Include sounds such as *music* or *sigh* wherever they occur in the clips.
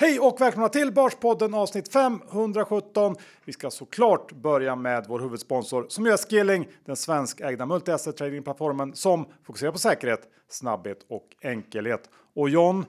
Hej och välkomna till Börspodden avsnitt 517. Vi ska såklart börja med vår huvudsponsor som är Skilling, den svenskägda multi-asset tradingplattformen som fokuserar på säkerhet, snabbhet och enkelhet. Och John,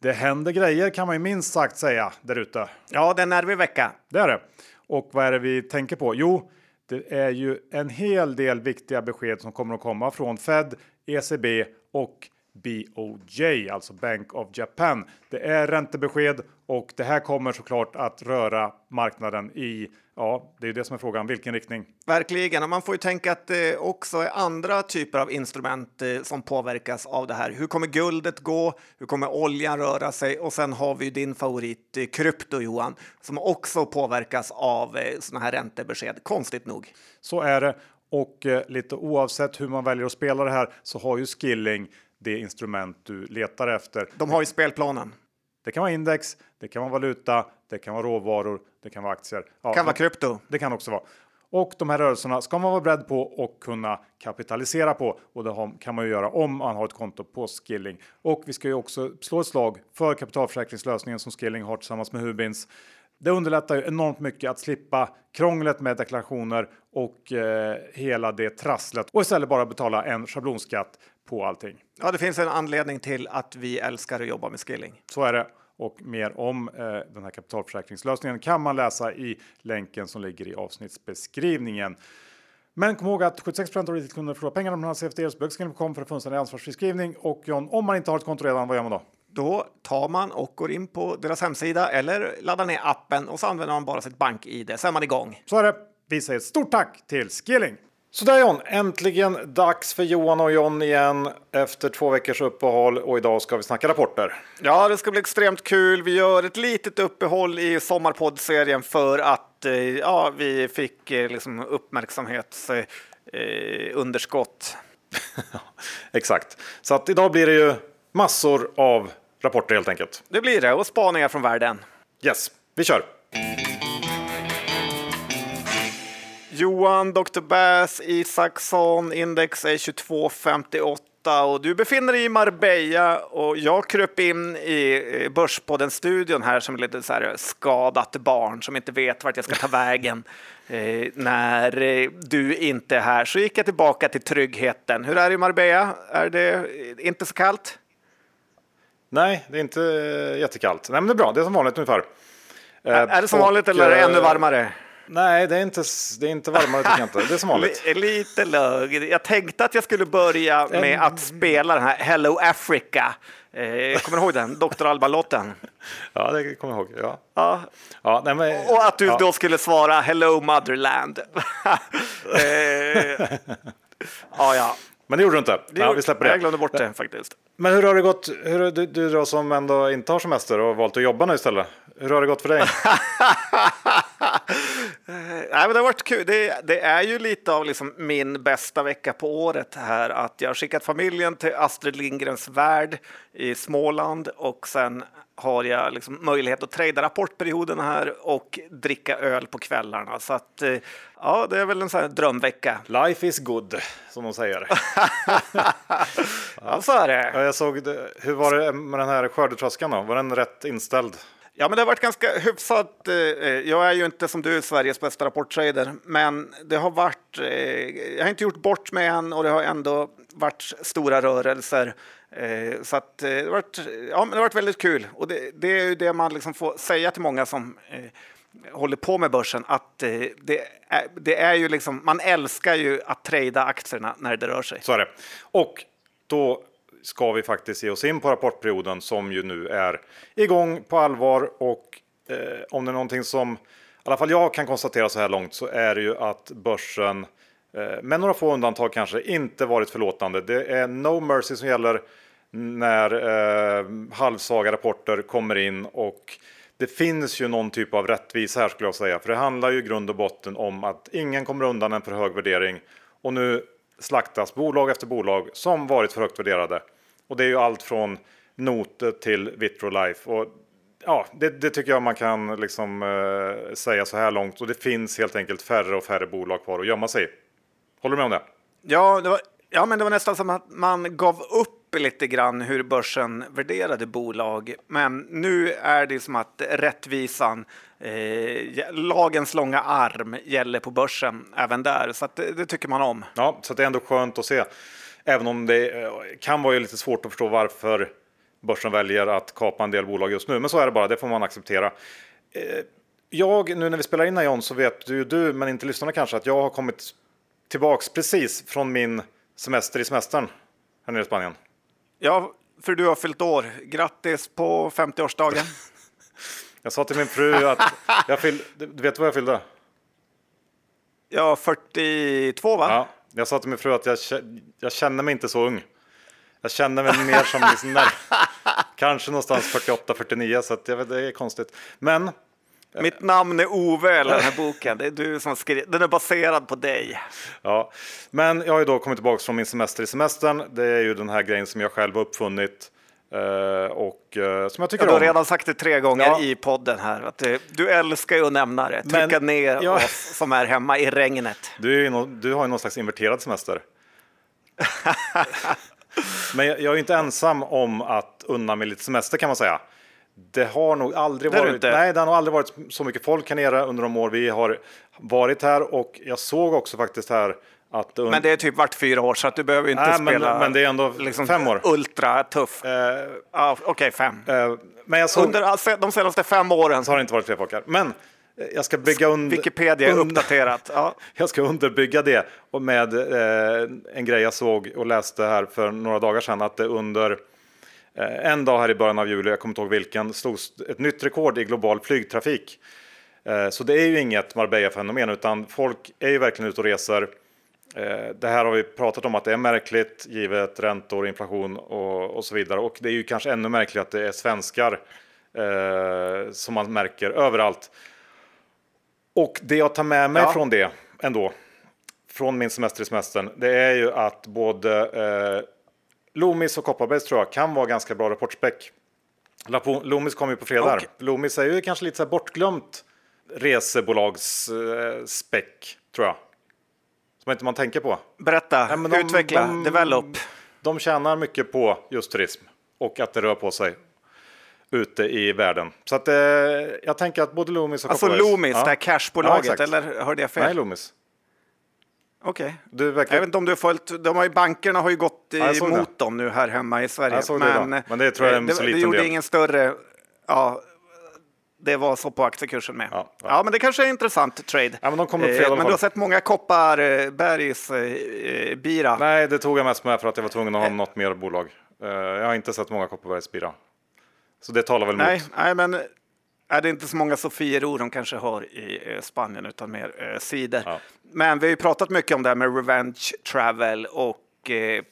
det händer grejer kan man ju minst sagt säga där ute. Ja, det är en nervig vecka. Det är det. Och vad är det vi tänker på? Jo, det är ju en hel del viktiga besked som kommer att komma från Fed, ECB och BOJ, alltså Bank of Japan. Det är räntebesked och det här kommer såklart att röra marknaden i, ja, det är det som är frågan, vilken riktning? Verkligen, och man får ju tänka att det också är andra typer av instrument eh, som påverkas av det här. Hur kommer guldet gå? Hur kommer oljan röra sig? Och sen har vi ju din favorit eh, krypto Johan, som också påverkas av eh, sådana här räntebesked, konstigt nog. Så är det. Och eh, lite oavsett hur man väljer att spela det här så har ju Skilling det instrument du letar efter. De har ju spelplanen. Det kan vara index, det kan vara valuta, det kan vara råvaror, det kan vara aktier. Ja, kan vara krypto. Det kan också vara. Och de här rörelserna ska man vara beredd på och kunna kapitalisera på. Och det kan man ju göra om man har ett konto på Skilling. Och vi ska ju också slå ett slag för kapitalförsäkringslösningen som Skilling har tillsammans med Hubins. Det underlättar ju enormt mycket att slippa krånglet med deklarationer och eh, hela det trasslet och istället bara betala en schablonskatt på allting. Ja, det finns en anledning till att vi älskar att jobba med skilling. Så är det. Och mer om eh, den här kapitalförsäkringslösningen kan man läsa i länken som ligger i avsnittsbeskrivningen. Men kom ihåg att 76 av retailkunder förlorar pengar om man har CFDs bögskrivning för att fullständig ansvarsfriskrivning. Och John, om man inte har ett konto redan, vad gör man då? Då tar man och går in på deras hemsida eller laddar ner appen och så använder man bara sitt bank-id. Så är man igång. Så är det. Vi säger stort tack till Skilling! Sådär John, äntligen dags för Johan och John igen efter två veckors uppehåll och idag ska vi snacka rapporter. Ja, det ska bli extremt kul. Vi gör ett litet uppehåll i sommarpoddserien för att eh, ja, vi fick eh, liksom uppmärksamhetsunderskott. *laughs* Eh, Exakt, så att idag blir det ju massor av rapporter helt enkelt. Det blir det och spaningar från världen. Yes, vi kör! Johan, Dr. Bass, Isaksson, index är 2258 och du befinner dig i Marbella och jag kröp in i Börspodden-studion här som lite så här skadat barn som inte vet vart jag ska ta vägen *laughs* eh, när eh, du inte är här. Så gick jag tillbaka till tryggheten. Hur är det i Marbella? Är det inte så kallt? Nej, det är inte jättekallt. Nej, men det är bra. Det är som vanligt ungefär. Är det som och, vanligt eller är det ännu varmare? Nej, det är inte, det är inte varmare tycker jag inte. Det är som vanligt. Lite lugn. Jag tänkte att jag skulle börja med att spela den här Hello Africa. Eh, kommer du ihåg den? Dr. Alban-låten. Ja, det kommer jag ihåg. Ja. ja. ja nej, men, och att du ja. då skulle svara Hello Motherland. *laughs* eh, ja, ja. Men det gjorde du inte. Det ja, vi släpper det. Jag glömde bort det faktiskt. Men hur har det gått? Hur, du, du då som ändå inte har semester och valt att jobba nu istället. Hur har det gått för dig? *laughs* Nej, men det har varit kul. Det, det, är ju lite av liksom min bästa vecka på året här. Att jag har skickat familjen till Astrid Lindgrens värld i Småland och sen har jag liksom möjlighet att trada rapportperioden här och dricka öl på kvällarna. Så att eh, ja, det är väl en sån här drömvecka. Life is good, som de säger. *laughs* ja, så är det. Ja, jag såg det. Hur var det med den här skördetröskan då? Var den rätt inställd? Ja, men det har varit ganska hyfsat. Eh, eh, jag är ju inte som du Sveriges bästa rapporttrader, men det har varit. Eh, jag har inte gjort bort mig än och det har ändå varit stora rörelser. Så att det har varit, ja, men det har varit väldigt kul och det, det är ju det man liksom får säga till många som håller på med börsen att det är, det är ju liksom, man älskar ju att trada aktierna när det rör sig. Så är det. Och då ska vi faktiskt ge oss in på rapportperioden som ju nu är igång på allvar. Och eh, om det är någonting som i alla fall jag kan konstatera så här långt så är det ju att börsen eh, med några få undantag kanske inte varit förlåtande. Det är no mercy som gäller när eh, halvsvaga rapporter kommer in. Och det finns ju någon typ av rättvisa här skulle jag säga, för det handlar ju i grund och botten om att ingen kommer undan en för hög värdering. Och nu slaktas bolag efter bolag som varit för högt värderade. Och det är ju allt från Note till Vitrolife. Och ja, det, det, tycker jag man kan liksom, eh, säga så här långt. Och det finns helt enkelt färre och färre bolag kvar att gömma sig i. Håller du med om det? Ja, det var, ja men det var nästan som att man gav upp upp lite grann hur börsen värderade bolag. Men nu är det som att rättvisan, eh, lagens långa arm gäller på börsen även där. Så det, eh, det, tycker man om. Ja, så det är ändå skönt att se. Även om det eh, kan vara lite svårt att förstå varför börsen väljer att kapa en del bolag just nu. Men så är det bara, det får man acceptera. Eh, jag, nu när vi spelar in här John, så vet ju du, men inte lyssnarna kanske, att jag har kommit tillbaks precis från min semester i semestern här nere i Spanien. Ja, för du har fyllt år. Grattis på 50-årsdagen. *laughs* jag sa till min fru att jag fyllde, du vet vad jag fyllde? Ja, 42 va? Ja, jag sa till min fru att jag, jag känner mig inte så ung. Jag känner mig mer som liksom när, *laughs* kanske någonstans 48-49 så att jag vet, det är konstigt. Men mitt namn är Ove, eller den här boken. Det är du som skriver. Den är baserad på dig. Ja, men jag har ju då kommit tillbaka från min semester i semestern. Det är ju den här grejen som jag själv har uppfunnit. Uh, och uh, som jag tycker ja, om. Du har redan sagt det tre gånger ja. i podden här. Att du, du älskar ju att nämna det. Trycka men, ner ja. oss som är hemma i regnet. Du, no, du har ju någon slags inverterad semester. *laughs* men jag, jag är inte ensam om att unna mig lite semester kan man säga. Det har nog aldrig det varit. Nej, det har nog aldrig varit så mycket folk här nere under de år vi har varit här och jag såg också faktiskt här att. Men det är typ vart fyra år så att du behöver inte nej, spela. Men, men det är ändå liksom fem år. Ultra tuff. Uh, ah, Okej, okay, fem. Uh, men jag såg... Under de senaste fem åren så har det inte varit fler här. Men eh, jag ska bygga under... Wikipedia är uppdaterat. Ja. *laughs* jag ska underbygga det och med eh, en grej jag såg och läste här för några dagar sedan att det under Eh, en dag här i början av juli, jag kommer inte ihåg vilken, stod ett nytt rekord i global flygtrafik. Eh, så det är ju inget Marbella-fenomen utan folk är ju verkligen ute och reser. Eh, det här har vi pratat om att det är märkligt givet räntor, inflation och, och så vidare. Och det är ju kanske ännu märkligare att det är svenskar eh, som man märker överallt. Och det jag tar med mig ja. från det ändå, från min semester i semestern, det är ju att både eh, Loomis och Kopparbergs tror jag kan vara ganska bra rapportspäck. Loomis kommer ju på fredag. Okay. Loomis är ju kanske lite så här bortglömt resebolagsspäck, tror jag. Som inte man tänker på. Berätta, Nej, de, utveckla, de, develop. De tjänar mycket på just turism och att det rör på sig ute i världen. Så att eh, jag tänker att både Loomis och Alltså Kopparbergs, Loomis, ja. det här cashbolaget, ja, eller hörde jag fel? Nej, Loomis. Okej. Okay. Verkar... Jag vet inte om du har följt, de har ju, bankerna har ju gått ja, emot det. dem nu här hemma i Sverige. men, det men det tror jag är en det, så liten det gjorde del. ingen större, ja, det var så på aktiekursen med. Ja, ja. ja, men det kanske är intressant trade. Ja, men de kommer eh, men du har sett många Kopparbergs eh, eh, bira? Nej, det tog jag mest med för att jag var tvungen att ha eh. något mer bolag. Eh, jag har inte sett många Kopparbergs bira. Så det talar väl nej, mot. Nej, men är det inte så många Sofiero de kanske har i Spanien utan mer eh, sidor. Ja. Men vi har ju pratat mycket om det här med revenge travel och eh,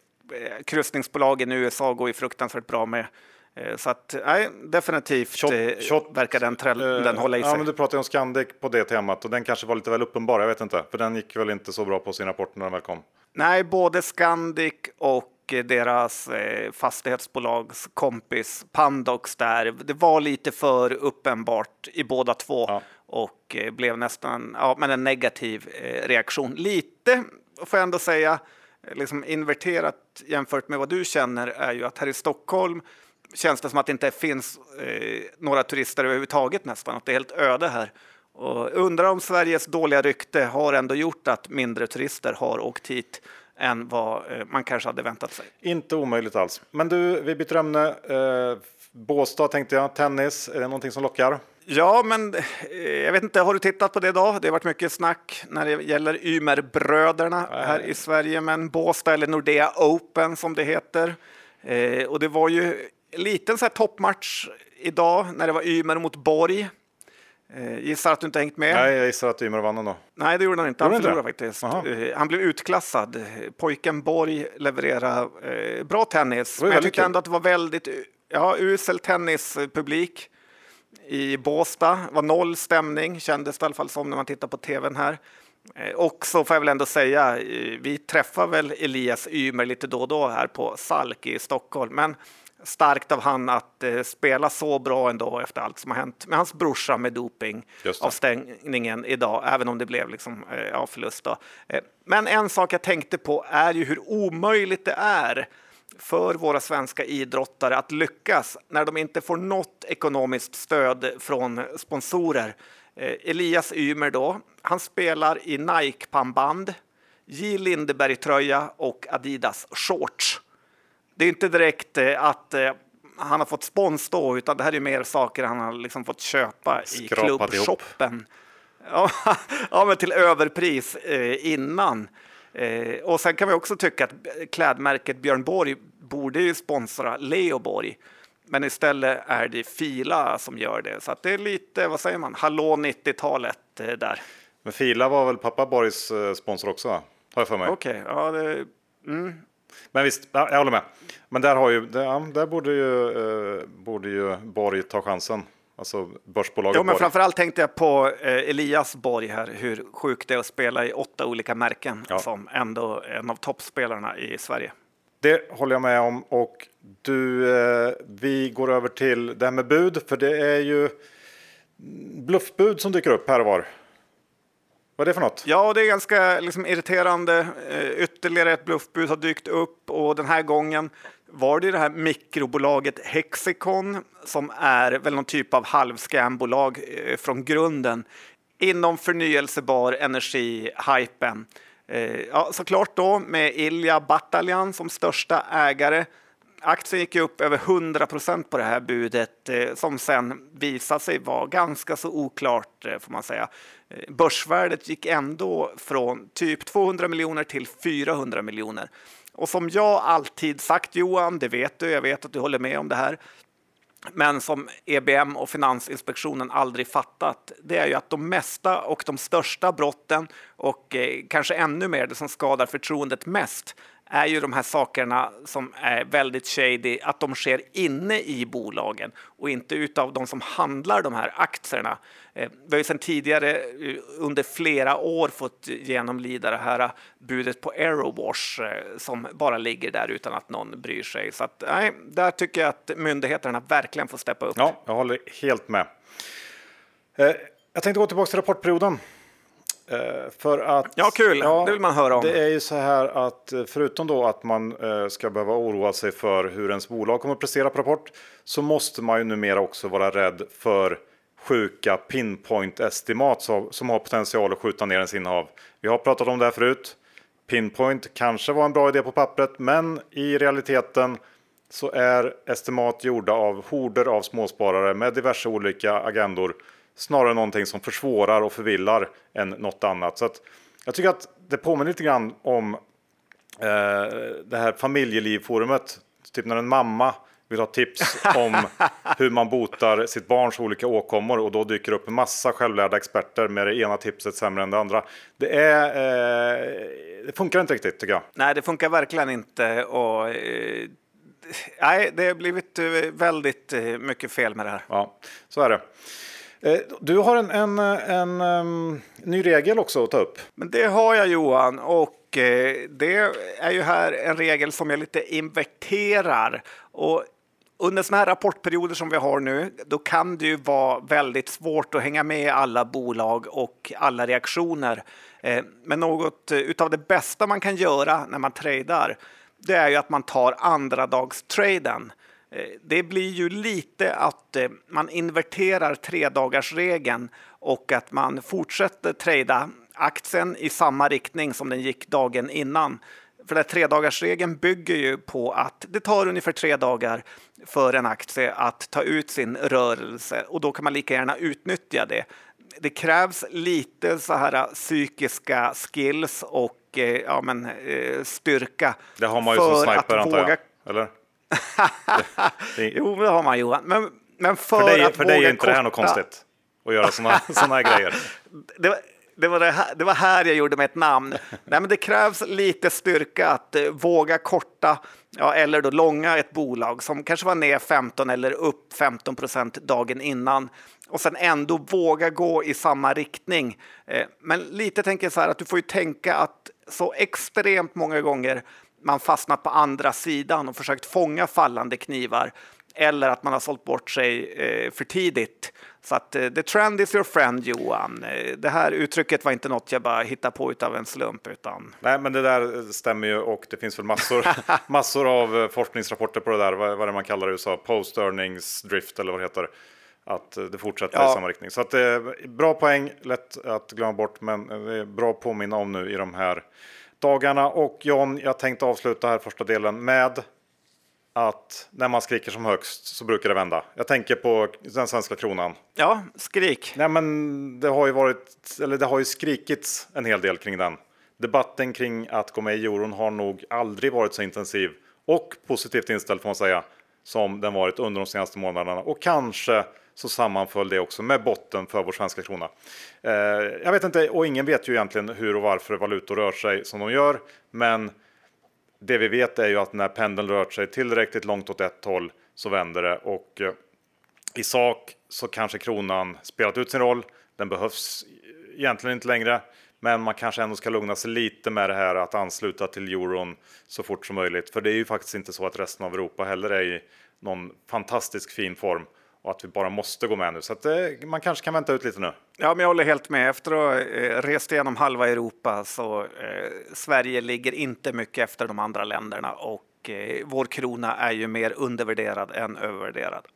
kryssningsbolagen i USA går ju fruktansvärt bra med. Eh, så att nej, definitivt shot, eh, shot, verkar den trenden hålla i sig. Ja, men du pratade om Scandic på det temat och den kanske var lite väl uppenbar. Jag vet inte, för den gick väl inte så bra på sin rapport när den väl kom. Nej, både Scandic och deras eh, fastighetsbolags kompis Pandox där. Det var lite för uppenbart i båda två ja. och eh, blev nästan ja, men en negativ eh, reaktion. Lite får jag ändå säga, liksom inverterat jämfört med vad du känner är ju att här i Stockholm känns det som att det inte finns eh, några turister överhuvudtaget nästan, att det är helt öde här. Och undrar om Sveriges dåliga rykte har ändå gjort att mindre turister har åkt hit än vad eh, man kanske hade väntat sig. Inte omöjligt alls. Men du, vi byter ämne. Eh, Båstad tänkte jag, tennis, är det någonting som lockar? Ja, men eh, jag vet inte, har du tittat på det idag? Det har varit mycket snack när det gäller Ymerbröderna här i Sverige, men Båstad eller Nordea Open som det heter. Eh, och det var ju en liten så här toppmatch idag när det var Ymer mot Borg. Eh, gissar att du inte hängt med? Nej, jag gissar att Ymer vann ändå. Nej, det gjorde han inte. Han förlorade faktiskt. Aha. Eh, han blev utklassad. Pojken Borg levererade eh, bra tennis. Men jag tyckte ändå att det var väldigt ja, usel tennispublik i Båstad. Det var noll stämning, kändes det i alla fall som när man tittar på tvn här. Eh, och så får jag väl ändå säga, eh, vi träffar väl Elias Ymer lite då och då här på Salk i Stockholm. Men starkt av han att eh, spela så bra ändå efter allt som har hänt med hans brorsa med doping avstängningen idag, även om det blev liksom, eh. Då. Eh, men en sak jag tänkte på är ju hur omöjligt det är för våra svenska idrottare att lyckas när de inte får något ekonomiskt stöd från sponsorer. Eh, Elias Ymer då, han spelar i Nike-pannband, J. Lindeberg-tröja och Adidas shorts. Det är inte direkt eh, att eh, han har fått spons då, utan det här är mer saker han har liksom fått köpa i klubbshoppen. *laughs* Ja, ja, men till överpris eh, innan. Eh, och sen kan vi också tycka att klädmärket Björn Borg borde ju sponsra Leo Borg. Men istället är det Fila som gör det. Så att det är lite, vad säger man, hallå 90-talet eh, där. Men Fila var väl pappa Borgs sponsor också? Har jag för mig. Okej, okay, ja det... Mm. Men visst, jag håller med. Men där, har ju, där, där borde, ju, eh, borde ju Borg ta chansen. Alltså börsbolaget Jo, men framförallt tänkte jag på eh, Elias Borg här, hur sjukt det är att spela i åtta olika märken ja. som ändå en av toppspelarna i Sverige. Det håller jag med om och du, eh, vi går över till det här med bud, för det är ju bluffbud som dyker upp här och var. Vad är det för något? Ja, det är ganska liksom, irriterande. Eh, ytterligare ett bluffbud har dykt upp och den här gången var det det här mikrobolaget Hexicon som är väl någon typ av halvscambolag eh, från grunden inom förnyelsebar energi-hypen. Eh, ja, såklart då med Ilja Battalian som största ägare. Aktien gick upp över 100 procent på det här budet som sen visade sig vara ganska så oklart får man säga. Eh, börsvärdet gick ändå från typ 200 miljoner till 400 miljoner. Och som jag alltid sagt Johan, det vet du, jag vet att du håller med om det här, men som EBM och Finansinspektionen aldrig fattat, det är ju att de mesta och de största brotten och eh, kanske ännu mer det som skadar förtroendet mest är ju de här sakerna som är väldigt shady, att de sker inne i bolagen och inte utav de som handlar de här aktierna. Eh, vi har ju sedan tidigare eh, under flera år fått genomlida det här eh, budet på Aerowash eh, som bara ligger där utan att någon bryr sig. Så att, nej, där tycker jag att myndigheterna verkligen får steppa upp. Ja, jag håller helt med. Eh, jag tänkte gå tillbaka till rapportperioden. Eh, för att, ja, kul. Ja, det vill man höra om. Det är ju så här att eh, förutom då att man eh, ska behöva oroa sig för hur ens bolag kommer att prestera på rapport så måste man ju numera också vara rädd för sjuka pinpoint-estimat som har potential att skjuta ner ens innehav. Vi har pratat om det här förut. Pinpoint kanske var en bra idé på pappret, men i realiteten så är estimat gjorda av horder av småsparare med diverse olika agendor snarare någonting som försvårar och förvillar än något annat. Så att jag tycker att det påminner lite grann om eh, det här familjelivforumet. Typ när en mamma vill ha tips *laughs* om hur man botar sitt barns olika åkommor och då dyker upp en massa självlärda experter med det ena tipset sämre än det andra. Det, är, eh, det funkar inte riktigt tycker jag. Nej, det funkar verkligen inte. Och, eh, nej, det har blivit eh, väldigt eh, mycket fel med det här. Ja, så är det. Eh, du har en, en, en, en, ny regel också att ta upp. Men det har jag Johan och eh, det är ju här en regel som jag lite inverterar. Och under sådana här rapportperioder som vi har nu, då kan det ju vara väldigt svårt att hänga med alla bolag och alla reaktioner. Eh, men något eh, utav det bästa man kan göra när man tradar, det är ju att man tar andradagstraden. Eh, det blir ju lite att eh, man inverterar tredagarsregeln och att man fortsätter trada aktien i samma riktning som den gick dagen innan. För den tredagarsregeln bygger ju på att det tar ungefär tre dagar för en aktie att ta ut sin rörelse och då kan man lika gärna utnyttja det. Det krävs lite så här psykiska skills och eh, ja, men, styrka. Det har man ju som sniper antar jag, eller? Jo, det har man Johan. Men, men för, för dig, att för dig är inte korta... det här något konstigt? Att göra sådana såna *laughs* grejer? Det var, det var, det, här, det var här jag gjorde mig ett namn. Nej, men det krävs lite styrka att uh, våga korta ja, eller då långa ett bolag som kanske var ner 15 eller upp 15 procent dagen innan och sen ändå våga gå i samma riktning. Uh, men lite tänker jag så här att du får ju tänka att så extremt många gånger man fastnat på andra sidan och försökt fånga fallande knivar. eller att man har sålt bort sig eh, för tidigt. Så att eh, the trend is your friend Johan. Eh, det här uttrycket var inte något jag bara hittade på utav en slump. Utan... Nej, men det där stämmer ju och det finns väl massor, *laughs* massor av eh, forskningsrapporter på det där, vad, vad det man kallar det i USA, post earnings drift eller vad det heter. Att det fortsätter ja. i samma riktning. Så att, eh, bra poäng, lätt att glömma bort, men det är bra påminna om nu i de här dagarna. Och John, jag tänkte avsluta här första delen med att när man skriker som högst så brukar det vända. Jag tänker på den svenska kronan. Ja, skrik. Nej, men det har ju varit, eller det har ju skrikits en hel del kring den. Debatten kring att gå med i euron har nog aldrig varit så intensiv och positivt inställd får man säga som den varit under de senaste månaderna och kanske så sammanföll det också med botten för vår svenska krona. Eh, jag vet inte, och ingen vet ju egentligen hur och varför valutor rör sig som de gör, men det vi vet är ju att när pendeln rört sig tillräckligt långt åt ett håll så vänder det och eh, i sak så kanske kronan spelat ut sin roll. Den behövs egentligen inte längre, men man kanske ändå ska lugna sig lite med det här att ansluta till euron så fort som möjligt. För det är ju faktiskt inte så att resten av Europa heller är i någon fantastisk fin form och att vi bara måste gå med nu. Så att, eh, man kanske kan vänta ut lite nu. Ja, men jag håller helt med. Efter att ha eh, rest igenom halva Europa så eh, Sverige ligger inte mycket efter de andra länderna och eh, vår krona är ju mer undervärderad än övervärderad.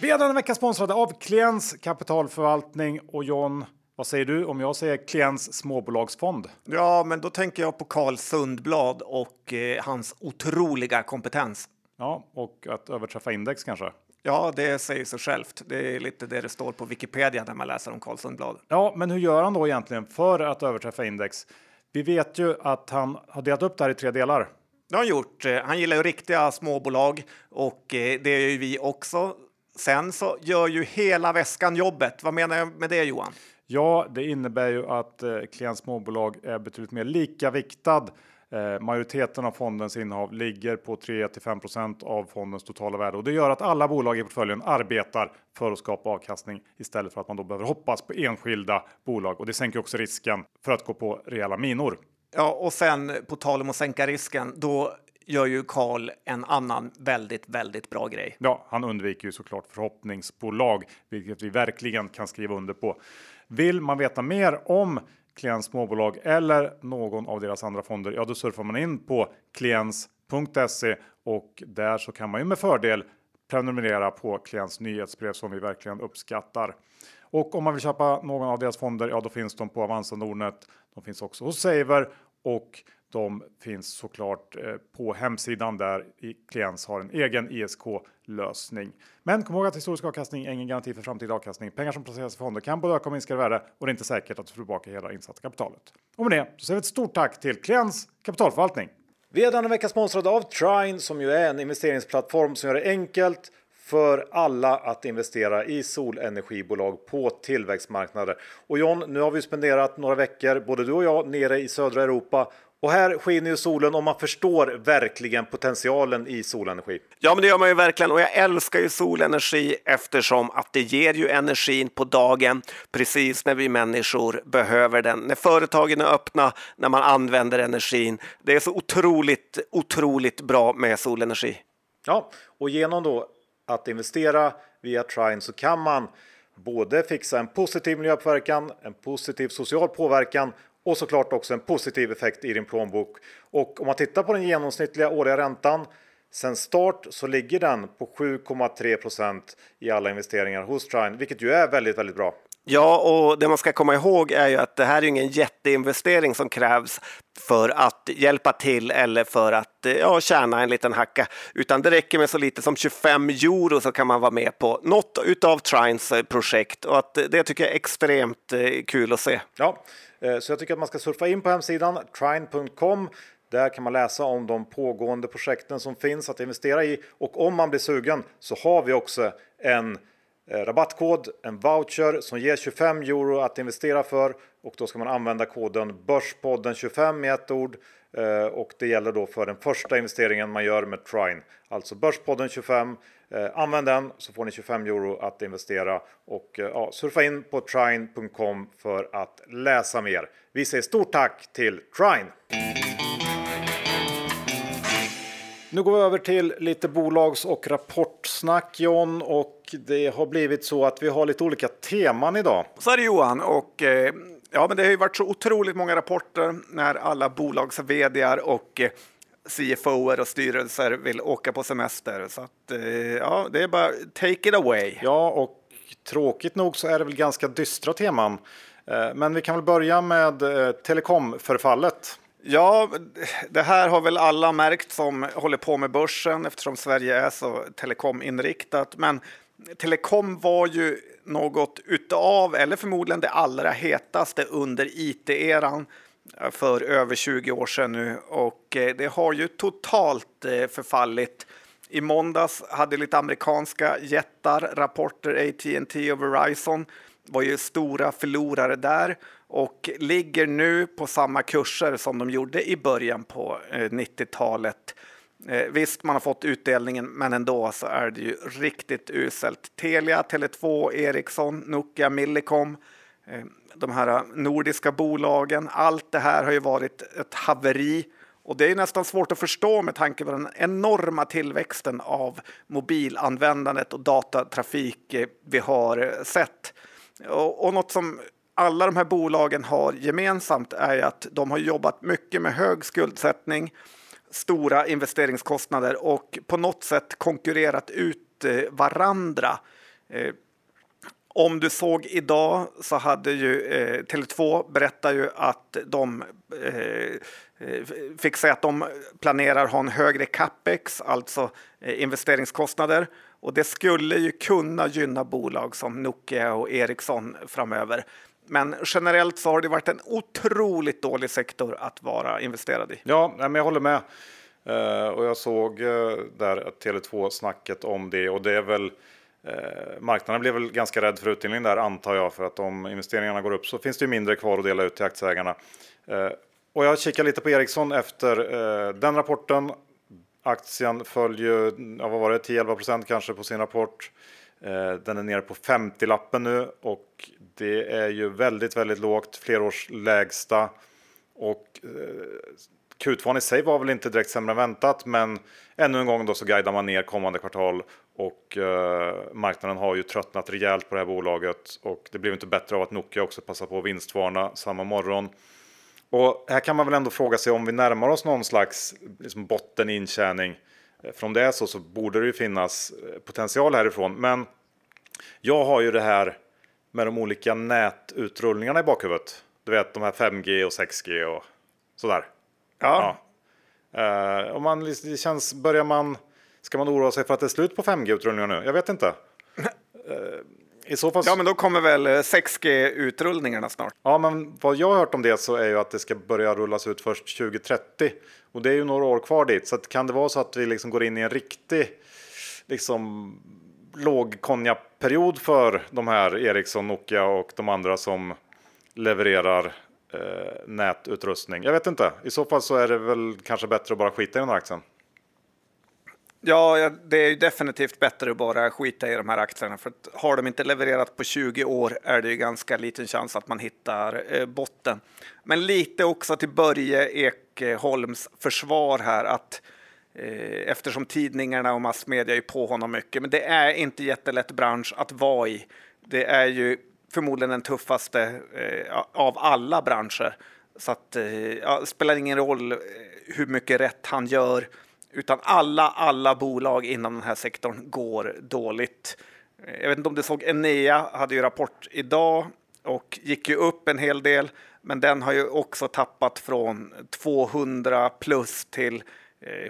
Vi är denna vecka sponsrade av Kliens kapitalförvaltning och John, vad säger du om jag säger Kliens småbolagsfond? Ja, men då tänker jag på Carl Sundblad och eh, hans otroliga kompetens. Ja, och att överträffa index kanske? Ja, det säger sig självt. Det är lite det det står på Wikipedia när man läser om Carl Sundblad. Ja, men hur gör han då egentligen för att överträffa index? Vi vet ju att han har delat upp det här i tre delar. Det har han gjort. Han gillar ju riktiga småbolag och eh, det gör ju vi också. Sen så gör ju hela väskan jobbet. Vad menar jag med det Johan? Ja, det innebär ju att eh, klient småbolag är betydligt mer lika viktad Eh, majoriteten av fondens innehav ligger på 3 5% av fondens totala värde och det gör att alla bolag i portföljen arbetar för att skapa avkastning istället för att man då behöver hoppas på enskilda bolag och det sänker också risken för att gå på rejäla minor. Ja, och sen på tal om att sänka risken, då gör ju Karl en annan väldigt, väldigt bra grej. Ja, han undviker ju såklart förhoppningsbolag, vilket vi verkligen kan skriva under på. Vill man veta mer om Klients småbolag eller någon av deras andra fonder, ja då surfar man in på kliens.se och där så kan man ju med fördel prenumerera på klients nyhetsbrev som vi verkligen uppskattar. Och om man vill köpa någon av deras fonder, ja då finns de på Avanza Nordnet. De finns också hos Saver och de finns såklart eh, på hemsidan där Kliens har en egen ISK lösning. Men kom ihåg att historisk avkastning är ingen garanti för framtida avkastning. Pengar som placeras i fonder kan både öka och minska i värde och det är inte säkert att du får tillbaka hela insatta kapitalet. Och med det så säger vi ett stort tack till Kliens kapitalförvaltning. Vi är denna vecka sponsrade av Trine som ju är en investeringsplattform som gör det enkelt för alla att investera i solenergibolag på tillväxtmarknader. Och John, nu har vi spenderat några veckor, både du och jag, nere i södra Europa och här skiner ju solen och man förstår verkligen potentialen i solenergi. Ja, men det gör man ju verkligen och jag älskar ju solenergi eftersom att det ger ju energin på dagen precis när vi människor behöver den. När företagen är öppna, när man använder energin. Det är så otroligt, otroligt bra med solenergi. Ja, och genom då att investera via Trine så kan man både fixa en positiv miljöpåverkan, en positiv social påverkan och såklart också en positiv effekt i din plånbok. Och om man tittar på den genomsnittliga årliga räntan sen start så ligger den på 7,3% i alla investeringar hos Trine, vilket ju är väldigt, väldigt bra. Ja, och det man ska komma ihåg är ju att det här är ingen jätteinvestering som krävs för att hjälpa till eller för att eh, ja, tjäna en liten hacka, utan det räcker med så lite som 25 euro så kan man vara med på något utav Trines eh, projekt och att eh, det tycker jag är extremt kul att se. Ja, så jag tycker att man ska surfa in på hemsidan trine.com. Där kan man läsa om de pågående projekten som finns att investera i och om man blir sugen så har vi också en eh, Eh, rabattkod, en voucher som ger 25 euro att investera för. Och då ska man använda koden Börspodden 25 i ett ord. Eh, och det gäller då för den första investeringen man gör med Trine, alltså Börspodden 25 eh, använd den så får ni 25 euro att investera. Och ja, surfa in på trine.com för att läsa mer. Vi säger stort tack till Trine! Nu går vi över till lite bolags och rapportsnack John och det har blivit så att vi har lite olika teman idag. Så är det Johan och eh, ja, men det har ju varit så otroligt många rapporter när alla bolags och eh, CFOer och styrelser vill åka på semester. Så att, eh, ja, det är bara take it away. Ja, och tråkigt nog så är det väl ganska dystra teman. Eh, men vi kan väl börja med telekomförfallet. Ja, det här har väl alla märkt som håller på med börsen eftersom Sverige är så telekominriktat. Men telekom var ju något utav, eller förmodligen det allra hetaste under IT-eran för över 20 år sedan nu och eh, det har ju totalt eh, förfallit. I måndags hade lite amerikanska jättar rapporter, AT&T och Verizon var ju stora förlorare där och ligger nu på samma kurser som de gjorde i början på eh, 90-talet. Eh, visst, man har fått utdelningen, men ändå så är det ju riktigt uselt. Telia, Tele2, Ericsson, Nokia, Millicom eh, de här nordiska bolagen. Allt det här har ju varit ett haveri och det är nästan svårt att förstå med tanke på den enorma tillväxten av mobilanvändandet och datatrafik vi har sett. Och, och något som alla de här bolagen har gemensamt är att de har jobbat mycket med hög skuldsättning, stora investeringskostnader och på något sätt konkurrerat ut eh, varandra. Eh, om du såg idag så hade ju eh, Tele2 berättar ju att de eh, eh fick säga att de planerar ha en högre capex, alltså eh, investeringskostnader. Och det skulle ju kunna gynna bolag som Nokia och Ericsson framöver. Men generellt så har det varit en otroligt dålig sektor att vara investerad i. Ja, men jag håller med. Eh, och jag såg eh, där Tele2 snacket om det och det är väl Eh, marknaden blev väl ganska rädd för utdelning där antar jag för att om investeringarna går upp så finns det ju mindre kvar att dela ut till aktieägarna. Eh, och jag kikar lite på Ericsson efter eh, den rapporten. Aktien föll ju, ja, vad var det, 10-11 kanske på sin rapport. Eh, den är nere på 50-lappen nu och det är ju väldigt, väldigt lågt, flerårs lägsta. Och eh, Q2 i sig var väl inte direkt sämre än väntat, men ännu en gång då så guidar man ner kommande kvartal och eh, marknaden har ju tröttnat rejält på det här bolaget och det blev inte bättre av att Nokia också passade på att vinstvarna samma morgon. Och här kan man väl ändå fråga sig om vi närmar oss någon slags liksom, bottenintjäning. Eh, för om det är så så borde det ju finnas eh, potential härifrån. Men jag har ju det här med de olika nätutrullningarna i bakhuvudet. Du vet de här 5G och 6G och sådär. Ja. ja. Uh, om man, det känns, börjar man, ska man oroa sig för att det är slut på 5G-utrullningar nu? Jag vet inte. Uh, *laughs* I så fall... Ja, men då kommer väl 6G-utrullningarna snart. Ja, men vad jag har hört om det så är ju att det ska börja rullas ut först 2030 och det är ju några år kvar dit. Så kan det vara så att vi liksom går in i en riktig liksom lågkonjaperiod för de här Ericsson, Nokia och de andra som levererar eh, nätutrustning. Jag vet inte. I så fall så är det väl kanske bättre att bara skita i den här aktien. Ja, det är ju definitivt bättre att bara skita i de här aktierna. För att har de inte levererat på 20 år är det ju ganska liten chans att man hittar eh, botten. Men lite också till Börje Ekholms försvar här att eh, eftersom tidningarna och massmedia är på honom mycket. Men det är inte jättelätt bransch att vara i. Det är ju förmodligen den tuffaste eh, av alla branscher. Så att ja, det spelar ingen roll hur mycket rätt han gör, utan alla, alla bolag inom den här sektorn går dåligt. Jag vet inte om du såg Enea hade ju rapport idag och gick ju upp en hel del, men den har ju också tappat från 200 plus till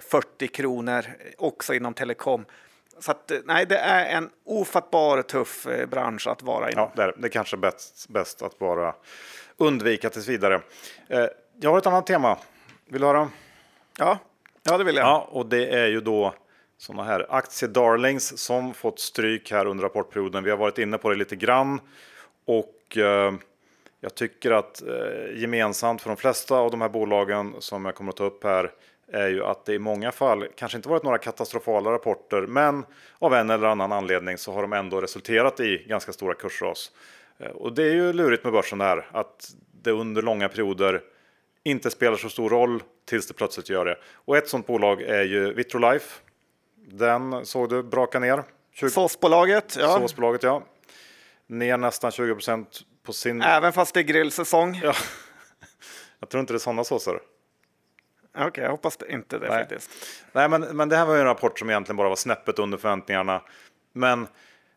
40 kronor också inom telekom. Så att, eh, nej, det är en ofattbar tuff eh, bransch att vara i. Ja, det är, det är kanske bäst, bäst att bara undvika tills vidare. Eh, jag har ett annat tema. Vill du höra? Ja, ja det vill jag. Ja, och det är ju då sådana här aktiedarlings som fått stryk här under rapportperioden. Vi har varit inne på det lite grann och eh, jag tycker att eh, gemensamt för de flesta av de här bolagen som jag kommer att ta upp här är ju att det i många fall kanske inte varit några katastrofala rapporter, men av en eller annan anledning så har de ändå resulterat i ganska stora kursras. Eh, och det är ju lurigt med börsen det här att det under långa perioder inte spelar så stor roll tills det plötsligt gör det. Och ett sådant bolag är ju Vitrolife. Den såg du braka ner. 20... Såsbolaget, ja. Såsbolaget, ja. Ner nästan 20 procent på sin... Även fast det är grillsäsong. Ja. *laughs* Jag tror inte det är sådana såser. Okej, okay, jag hoppas inte det Nej. faktiskt. Nej, men, men det här var ju en rapport som egentligen bara var snäppet under förväntningarna. Men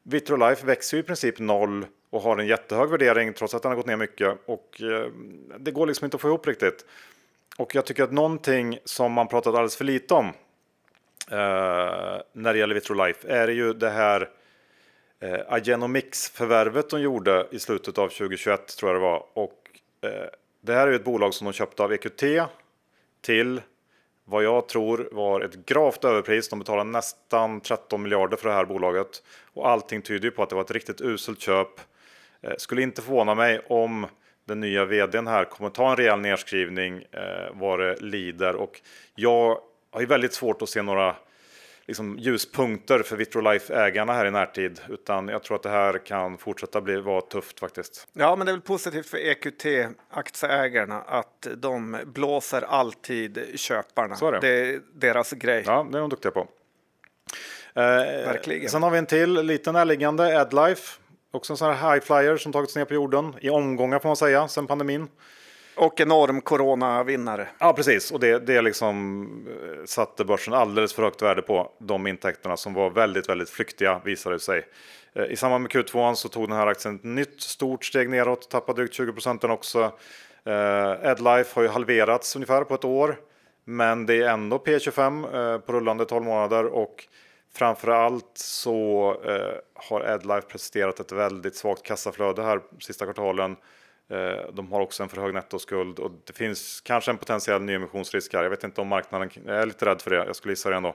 Vitrolife växer ju i princip noll och har en jättehög värdering trots att den har gått ner mycket. Och eh, det går liksom inte att få ihop riktigt. Och jag tycker att någonting som man pratat alldeles för lite om eh, när det gäller Vitrolife är ju det här eh, Agenomix-förvärvet de gjorde i slutet av 2021 tror jag det var. Och eh, det här är ju ett bolag som de köpte av EQT till vad jag tror var ett gravt överpris. De betalade nästan 13 miljarder för det här bolaget och allting tyder ju på att det var ett riktigt uselt köp. Eh, skulle inte förvåna mig om den nya vdn här kommer ta en rejäl nedskrivning eh, vad det lider och jag har ju väldigt svårt att se några liksom, ljuspunkter för Vitrolife-ägarna här i närtid, utan jag tror att det här kan fortsätta bli, vara tufft faktiskt. Ja, men det är väl positivt för EQT-aktieägarna att de blåser alltid köparna. Så är det. det är deras grej. Ja, det är de duktiga på. Eh, Verkligen. Sen har vi en till liten närliggande, AdLife. Också en sån här high flyer som tagits ner på jorden i omgångar får man säga, sen pandemin. Och enorm coronavinnare. Ja, precis. Och det, det liksom eh, satte börsen alldeles för högt värde på de intäkterna som var väldigt, väldigt flyktiga visade det sig. Eh, I samband med Q2 så tog den här aktien ett nytt stort steg neråt, tappade drygt 20 procenten också. Eh, Adlife har ju halverats ungefär på ett år, men det är ändå P25 på rullande 12 månader och framför allt så eh, har Adlife presterat ett väldigt svagt kassaflöde här sista kvartalen Eh, de har också en för hög nettoskuld och det finns kanske en potentiell nyemissionsrisk här. Jag vet inte om marknaden, jag är lite rädd för det, jag skulle gissa det ändå.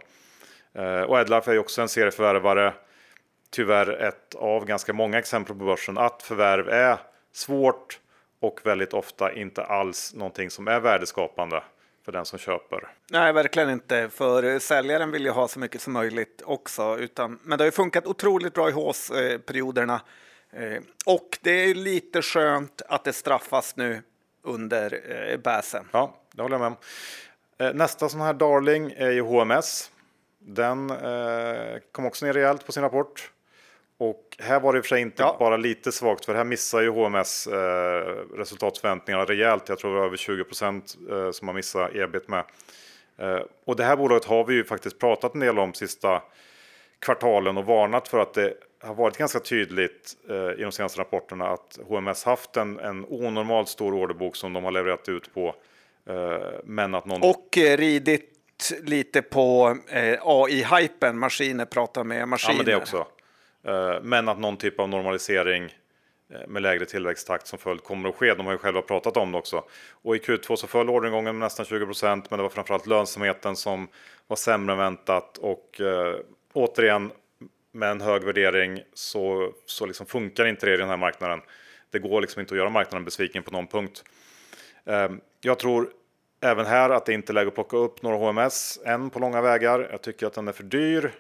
Eh, och Edlife är ju också en serieförvärvare, tyvärr ett av ganska många exempel på börsen, att förvärv är svårt och väldigt ofta inte alls någonting som är värdeskapande för den som köper. Nej, verkligen inte. För säljaren vill ju ha så mycket som möjligt också. Utan, men det har ju funkat otroligt bra i håsperioderna. Eh, och det är lite skönt att det straffas nu under eh, bäsen. Ja, det håller jag med om. Eh, nästa sån här darling är ju HMS. Den eh, kom också ner rejält på sin rapport. Och här var det i och för sig inte ja. bara lite svagt, för här missar ju HMS eh, resultatförväntningarna rejält. Jag tror det var över 20 procent eh, som har missat ebit med. Eh, och det här bolaget har vi ju faktiskt pratat en del om sista kvartalen och varnat för att det har varit ganska tydligt eh, i de senaste rapporterna att HMS haft en, en onormalt stor orderbok som de har levererat ut på. Eh, men att någon... Och eh, ridit lite på AI-hypen, maskiner pratar med maskiner. Ja, men det också. Eh, men att någon typ av normalisering eh, med lägre tillväxttakt som följd kommer att ske. De har ju själva pratat om det också. Och i Q2 så föll orderingången med nästan 20 procent, men det var framförallt lönsamheten som var sämre än väntat och eh, återigen med en hög värdering så, så liksom funkar inte det i den här marknaden. Det går liksom inte att göra marknaden besviken på någon punkt. Eh, jag tror även här att det inte är läge att plocka upp några HMS än på långa vägar. Jag tycker att den är för dyr.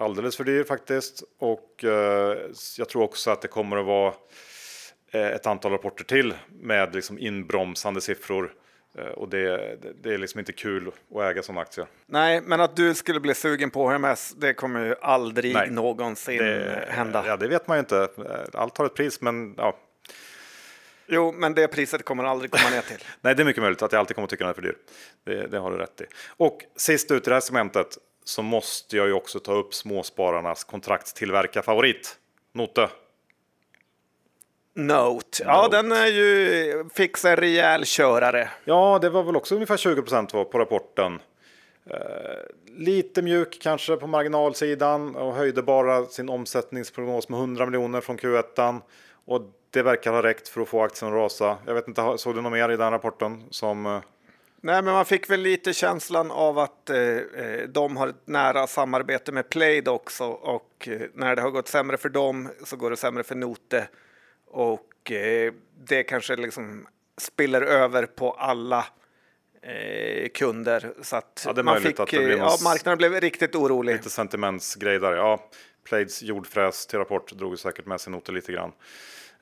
Alldeles för dyr faktiskt. Och eh, jag tror också att det kommer att vara eh, ett antal rapporter till med liksom inbromsande siffror Eh, och det, det, är liksom inte kul att äga sådana aktier. Nej, men att du skulle bli sugen på HMS, det kommer ju aldrig Nej, någonsin det, hända. Ja, det vet man ju inte. Allt har ett pris, men ja. Jo, men det priset kommer aldrig komma ner till. *laughs* Nej, det är mycket möjligt att jag alltid kommer tycka den är för dyr. Det, det har du rätt i. Och sist ut i det här segmentet så måste jag ju också ta upp småspararnas kontraktstillverkarfavorit, Note. Note. Ja, Note. den är ju fix en rejäl körare. Ja, det var väl också ungefär 20 procent på rapporten. Eh, lite mjuk kanske på marginalsidan och höjde bara sin omsättningsprognos med 100 miljoner från Q1. Och det verkar ha räckt för att få aktien att rasa. Jag vet inte, såg du något mer i den rapporten som eh... Nej, men man fick väl lite känslan av att eh, eh de har ett nära samarbete med Plaid också och eh, när det har gått sämre för dem så går det sämre för Note. Och eh, det kanske liksom spiller över på alla eh, kunder. Så att ja, man fick, att ja, marknaden blev riktigt orolig. Lite sentimentsgrej där. Ja, Plaids jordfräs till rapport drog säkert med sig noter lite grann.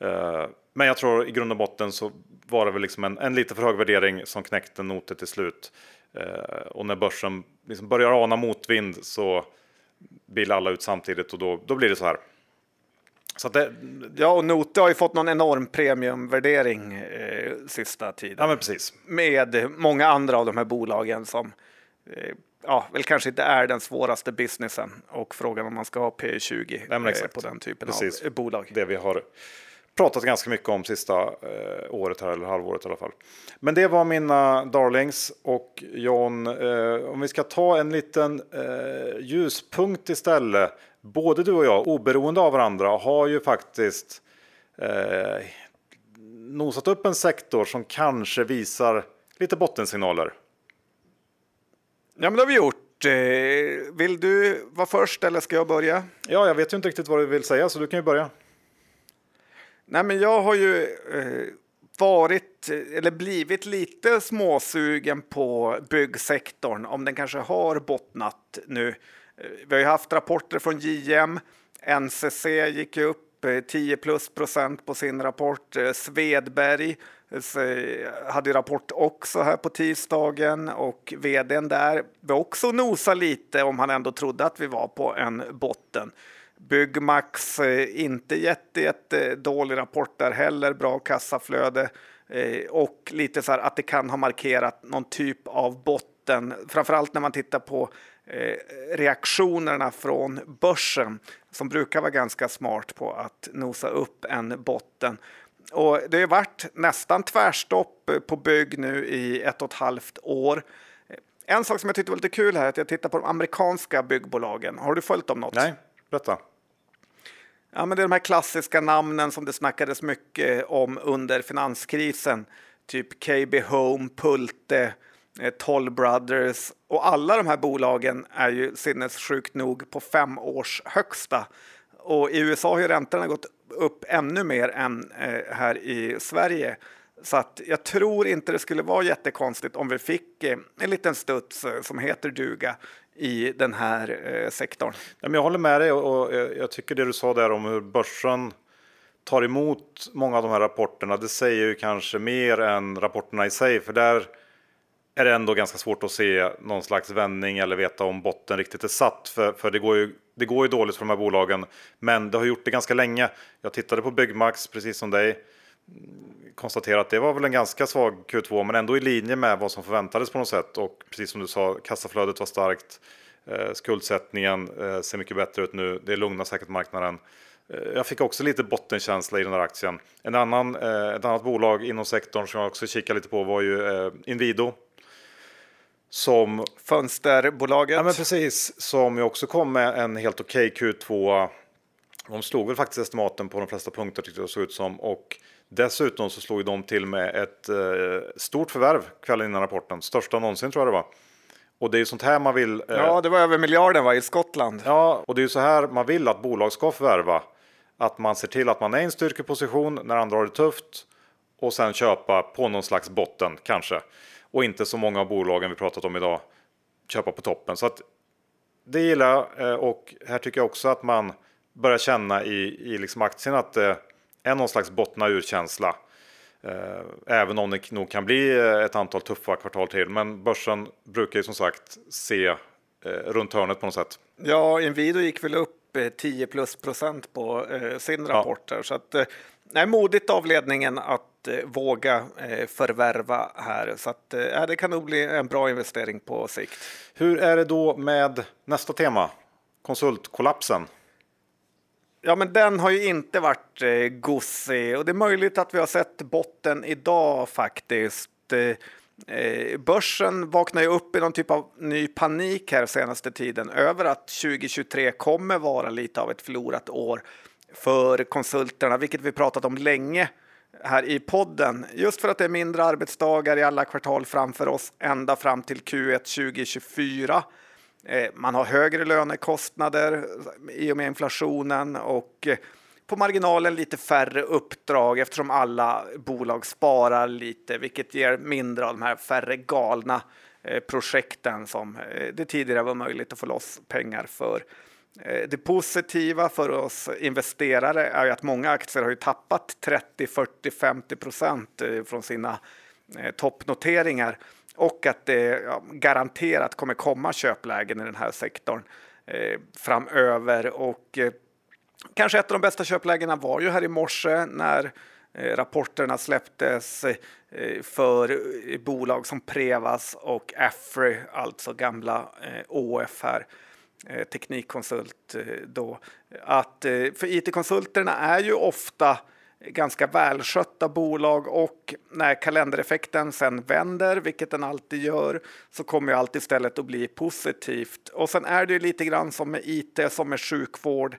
Uh, men jag tror i grund och botten så var det väl liksom en, en lite för hög värdering som knäckte noter till slut. Eh, och när börsen liksom börjar ana motvind så vill alla ut samtidigt och då, då blir det så här. Så det, ja, och Note har ju fått någon enorm premiumvärdering eh, sista tiden. Ja, men precis. Med många andra av de här bolagen som eh, ja, väl kanske inte är den svåraste businessen och frågan om man ska ha P20 Nej, eh, på den typen precis. av bolag. Det vi har pratat ganska mycket om sista eh, året här, eller halvåret i alla fall. Men det var mina darlings och John, eh, om vi ska ta en liten eh, ljuspunkt istället. Både du och jag, oberoende av varandra, har ju faktiskt eh, nosat upp en sektor som kanske visar lite bottensignaler. Ja, men det har vi gjort. Eh, vill du vara först eller ska jag börja? Ja, jag vet ju inte riktigt vad du vill säga, så du kan ju börja. Nej, men jag har ju eh, varit eller blivit lite småsugen på byggsektorn, om den kanske har bottnat nu. Eh, vi har ju haft rapporter från JM. NCC gick ju upp eh, 10 plus procent på sin rapport. Eh, Svedberg hade rapport också här på tisdagen och vdn där var också nosa lite om han ändå trodde att vi var på en botten. Byggmax, eh, inte jätte, jätte dålig rapport där heller, bra kassaflöde eh, och lite så här att det kan ha markerat någon typ av botten, framförallt när man tittar på eh, reaktionerna från börsen som brukar vara ganska smart på att nosa upp en botten. Och det har varit nästan tvärstopp på bygg nu i ett och ett halvt år. En sak som jag tyckte var lite kul här är att jag tittar på de amerikanska byggbolagen. Har du följt dem något? Nej, berätta. Ja, men det är de här klassiska namnen som det snackades mycket om under finanskrisen. Typ KB Home, Pulte, eh, Toll Brothers och alla de här bolagen är ju sinnessjukt nog på fem års högsta. Och i USA har ju räntorna gått upp ännu mer än eh, här i Sverige. Så att jag tror inte det skulle vara jättekonstigt om vi fick eh, en liten studs som heter duga i den här eh, sektorn. Ja, men jag håller med dig och, eh, jag tycker det du sa där om hur börsen tar emot många av de här rapporterna. Det säger ju kanske mer än rapporterna i sig, för där är det ändå ganska svårt att se någon slags vändning eller veta om botten riktigt är satt. För, för det, går ju, det går ju dåligt för de här bolagen, men det har gjort det ganska länge. Jag tittade på Byggmax precis som dig konstatera att det var väl en ganska svag Q2 men ändå i linje med vad som förväntades på något sätt och precis som du sa kassaflödet var starkt. Eh, skuldsättningen eh, ser mycket bättre ut nu. Det lugnar säkert marknaden. Eh, jag fick också lite bottenkänsla i den här aktien. En annan, ett annat bolag inom sektorn som jag också kikade lite på var ju Inwido. Som, Fönsterbolaget. Ja men precis, som ju också kom med en helt okej okay Q2. De slog väl faktiskt estimaten på de flesta punkter tyckte det såg ut som. Och Dessutom så slog de till med ett eh, stort förvärv kvällen innan rapporten, största någonsin tror jag det var. Och det är ju sånt här man vill. Eh, ja, det var över miljarden va, i Skottland. Ja, och det är ju så här man vill att bolag ska förvärva. Att man ser till att man är i en styrkeposition när andra har det tufft och sen köpa på någon slags botten kanske. Och inte så många av bolagen vi pratat om idag köpa på toppen. Så att det gillar jag eh, och här tycker jag också att man börjar känna i, i liksom aktien att eh, är någon slags bottna ur-känsla. Eh, även om det nog kan bli eh, ett antal tuffa kvartal till. Men börsen brukar ju som sagt se eh, runt hörnet på något sätt. Ja, Inwido gick väl upp 10 plus procent på sin rapport. Ja. Här, så att, nej, modigt av ledningen att våga förvärva här. Så att, det kan nog bli en bra investering på sikt. Hur är det då med nästa tema? Konsultkollapsen. Ja, men den har ju inte varit eh, gosig och det är möjligt att vi har sett botten idag faktiskt. Eh, eh börsen vaknar ju upp i någon typ av ny panik här senaste tiden över att 2023 kommer vara lite av ett förlorat år för konsulterna, vilket vi pratat om länge här i podden. Just för att det är mindre arbetsdagar i alla kvartal framför oss ända fram till Q1 2024. Eh, man har högre lönekostnader i och med inflationen och eh, på marginalen lite färre uppdrag eftersom alla bolag sparar lite, vilket ger mindre av de här färre galna eh, projekten som det tidigare var möjligt att få loss pengar för. Det positiva för oss investerare är ju att många aktier har ju tappat 30, 40, 50 procent från sina toppnoteringar och att det garanterat kommer komma köplägen i den här sektorn eh, framöver. Och eh, kanske ett av de bästa köplägena var ju här i morse när eh, rapporterna släpptes för bolag som Prevas och Afry, alltså gamla ÅF här. Eh, teknikkonsult eh, då. Att, eh, för IT-konsulterna är ju ofta ganska välskötta bolag och när kalendereffekten sen vänder, vilket den alltid gör, så kommer ju allt istället att bli positivt. Och sen är det ju lite grann som med IT, som med sjukvård,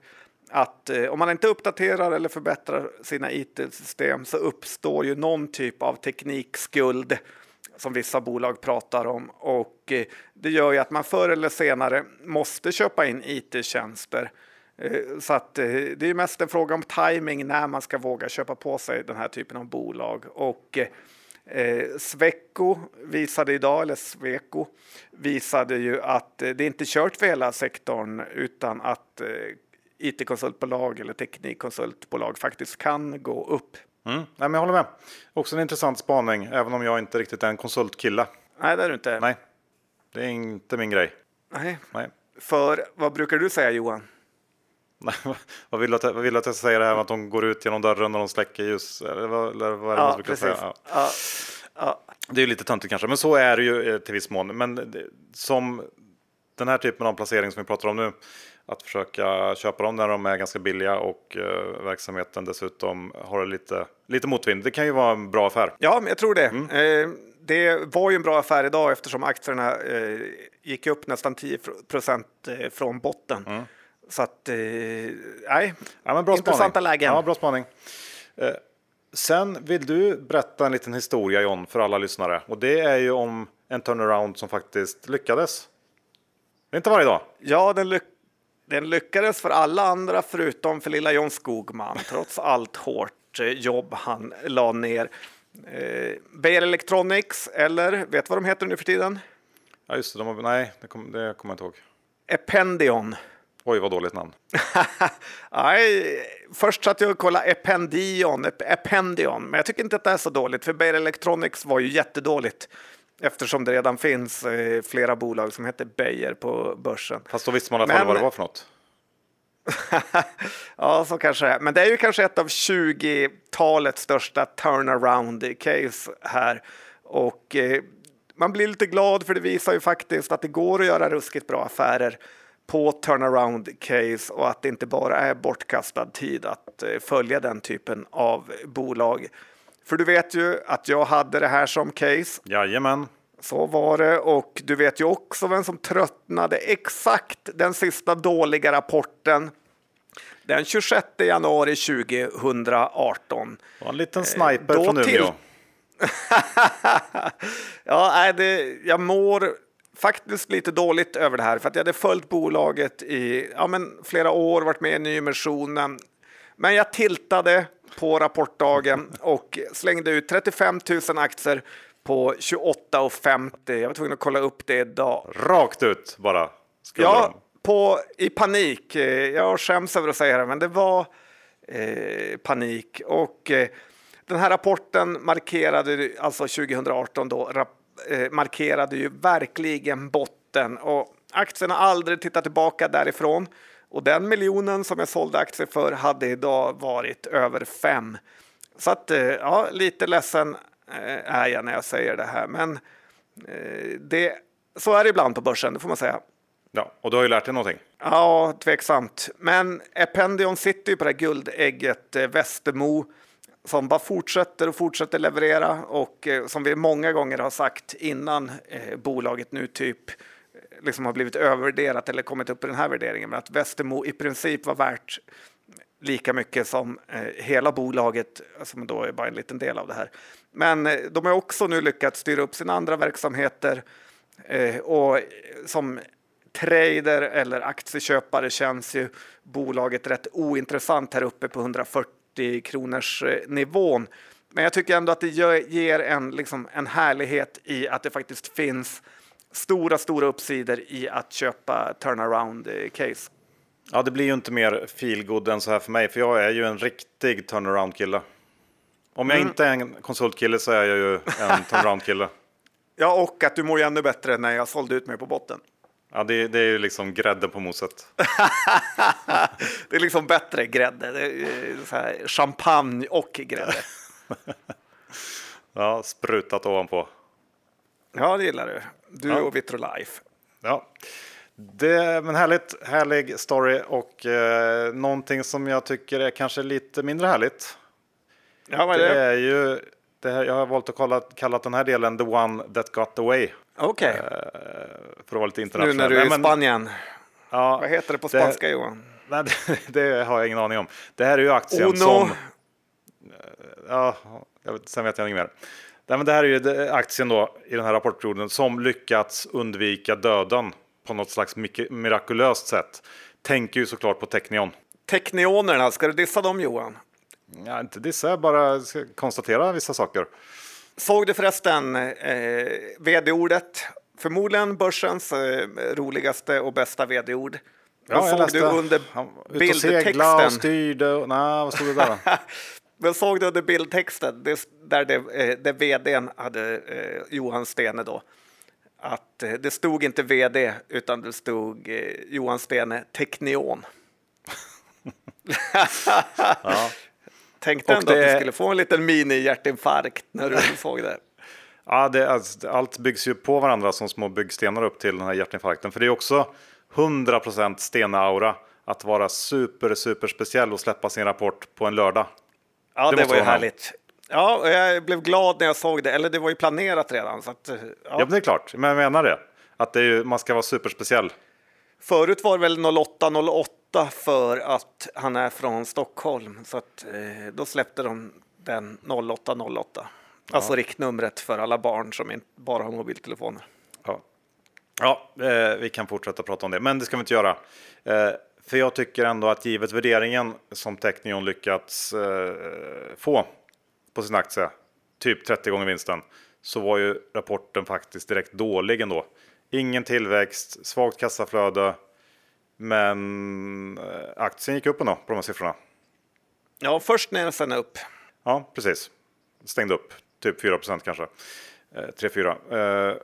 att eh, om man inte uppdaterar eller förbättrar sina IT-system så uppstår ju någon typ av teknikskuld som vissa bolag pratar om och eh, det gör ju att man förr eller senare måste köpa in IT-tjänster. Eh, så att eh, det är mest en fråga om timing när man ska våga köpa på sig den här typen av bolag. Och eh, Sweco visade idag, eller Sweco visade ju att det inte är kört för hela sektorn utan att IT-konsultbolag eller teknikkonsultbolag faktiskt kan gå upp Mm. Nej, men jag håller med. Också en intressant spaning, även om jag inte riktigt är en konsultkille. Nej, det är du inte. Nej, det är inte min grej. Nej. Nej. För vad brukar du säga Johan? *laughs* vad, vill att, vad vill du att jag ska säga det här med att de går ut genom dörren när de släcker ljus? Eller vad, eller vad är det ja, man brukar säga? Ja. Ja. Det är lite töntigt kanske, men så är det ju eh, till viss mån. Men det, som den här typen av placering som vi pratar om nu, att försöka köpa dem när de är ganska billiga och uh, verksamheten dessutom har lite, lite motvind. Det kan ju vara en bra affär. Ja, jag tror det. Mm. Eh, det var ju en bra affär idag eftersom aktierna eh, gick upp nästan 10 procent eh, från botten. Mm. Så att, eh, nej, ja, men bra intressanta spaning. lägen. Ja, bra spaning. Eh, sen vill du berätta en liten historia John för alla lyssnare och det är ju om en turnaround som faktiskt lyckades. Det är inte varje dag. Ja, den lyckades den lyckades för alla andra förutom för lilla John Skogman, trots allt hårt eh, jobb han la ner. Eh, Beijer Electronics, eller vet du vad de heter nu för tiden? Ja, just det. De har, nej, det, kom, kommer jag inte ihåg. Ependion. Oj, vad dåligt namn. *laughs* nej, först satt jag och kollade Ependion, Ependion, men jag tycker inte att det är så dåligt, för Beijer Electronics var ju jättedåligt eftersom det redan finns eh, flera bolag som heter Beijer på börsen. Fast då visste man i alla fall vad det var för något. *laughs* ja, så kanske det är. Men det är ju kanske ett av 20-talets största turnaround-case här. Och eh, man blir lite glad för det visar ju faktiskt att det går att göra ruskigt bra affärer på turnaround-case och att det inte bara är bortkastad tid att eh, följa den typen av bolag. För du vet ju att jag hade det här som case. Jajamän. Så var det och du vet ju också vem som tröttnade exakt den sista dåliga rapporten. Den 26 januari 2018. Det var en liten sniper Då från Umeå. *laughs* Ja, nej, det, jag mår faktiskt lite dåligt över det här för att jag hade följt bolaget i ja, men flera år, varit med i nyemissionen. Men jag tiltade på rapportdagen och slängde ut 35 000 aktier på 28,50. Jag var tvungen att kolla upp det idag. Rakt ut bara? Ja, på, i panik. Jag skäms över att säga det, men det var eh, panik. Och eh, den här rapporten markerade, alltså 2018 då, eh, markerade ju verkligen botten och aktierna har aldrig tittat tillbaka därifrån. Och den miljonen som jag sålde aktier för hade idag varit över fem. Så att eh, ja, lite ledsen eh, är jag när jag säger det här, men eh, det, så är det ibland på börsen, det får man säga. Ja, och du har ju lärt dig någonting. Ja, tveksamt. Men Ependion sitter ju på det här guldägget Västermo som bara fortsätter och fortsätter leverera och eh, som vi många gånger har sagt innan eh, bolaget nu typ eh, liksom har blivit övervärderat eller kommit upp i den här värderingen, men att Västermo i princip var värt lika mycket som eh, hela bolaget, som då är bara en liten del av det här. Men eh, de har också nu lyckats styra upp sina andra verksamheter eh, och som trader eller aktieköpare känns ju bolaget rätt ointressant här uppe på 140 kronors eh, nivån. Men jag tycker ändå att det ger en, liksom, en härlighet i att det faktiskt finns stora, stora uppsidor i att köpa turnaround case. Ja, det blir ju inte mer feelgood än så här för mig, för jag är ju en riktig turnaround-kille. Om jag Mm. inte är en konsultkille så är jag ju en *laughs* turnaround-kille. Ja, och att du mår ju ännu bättre när jag sålde ut mig på botten. Ja, det, det är ju liksom grädden på moset. *laughs* Det är liksom bättre grädde. Det är så här champagne och grädde. *laughs* Ja, sprutat ovanpå. Ja, det gillar du. Du Ja. och Vitrolife. Ja, det, men härligt, härlig story och eh, någonting som jag tycker är kanske lite mindre härligt. Ja, Det det? är ju, här, jag har valt att kalla, kalla den här delen the one that got away. Okej, Eh, för att vara lite nu internationell. när du är i men- Spanien. Ja, Vad heter det på det- spanska, Johan? Nej, det, *laughs* det har jag ingen aning om. Det här är ju aktien Uno. som... Ja, jag vet, sen vet jag inget mer. Nej, men det här är ju aktien då i den här rapportperioden som lyckats undvika döden på något slags mycket mirakulöst sätt. Tänker ju såklart på Technion. Teknionerna, ska du dissa dem, Johan? Ja, inte dissa, bara konstatera vissa saker. Såg du förresten eh, vd-ordet? Förmodligen börsens eh, roligaste och bästa vd-ord. Men såg du under var ute och segla och bildtexten? styrde. Och, nej, vad stod det där? Men *laughs* såg du under bildtexten, det, där, det, eh, där vdn hade, eh, Johan Stene då, att eh, det stod inte vd utan det stod eh, Johan Stene Teknion. *laughs* Ja. Tänkte ändå att det- du skulle få en liten mini-hjärtinfarkt när du *laughs* såg det. Ja, det, alltså, allt byggs ju på varandra som små byggstenar upp till den här hjärtinfarkten. För det är också 100% Stena-aura att vara super, super speciell och släppa sin rapport på en lördag. Ja, Det det, var ju härligt. Ja, jag blev glad när jag såg det, eller det var ju planerat redan. Så att, Ja, ja. men det är klart. Men jag menar det. Att det är ju, man ska vara superspeciell. Förut var det väl 0808 för att han är från Stockholm, så att, eh, då släppte de den 0808. Alltså riktnumret för alla barn som inte bara har mobiltelefoner. Ja, ja eh, vi kan fortsätta prata om det, men det ska vi inte göra. Eh, för jag tycker ändå att givet värderingen som Technion lyckats eh, få på sin aktie, typ 30 gånger vinsten, så var ju rapporten faktiskt direkt dålig ändå. Ingen tillväxt, svagt kassaflöde, men eh, aktien gick upp ändå på de här siffrorna. Ja, först ner, sen upp. Ja, precis. Stängde upp, typ 4% kanske. Eh, 3-4. Eh,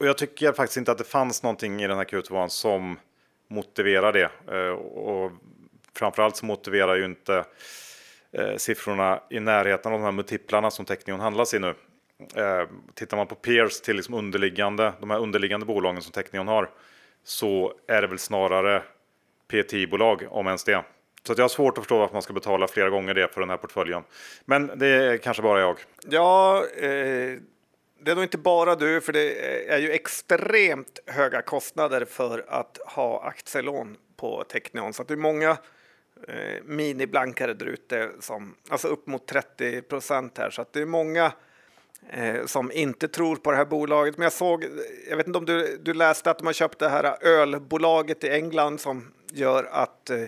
och jag tycker faktiskt inte att det fanns någonting i den här Q2 som motiverar det. Eh, och framförallt så motiverar ju inte eh, siffrorna i närheten av de här multiplarna som Technion handlas i nu. Eh, tittar man på peers till liksom underliggande, de här underliggande bolagen som Technion har så är det väl snarare PTI-bolag om ens det. Så att jag har svårt att förstå varför man ska betala flera gånger det för den här portföljen. Men det är kanske bara jag. Ja, eh, det är nog inte bara du, för det är ju extremt höga kostnader för att ha aktielån på Technion. Så att det är många eh, miniblankare där ute, som, alltså upp mot 30 procent här. Så att det är många eh, som inte tror på det här bolaget. Men jag såg, jag vet inte om du, du läste att de har köpt det här ölbolaget i England som gör att eh,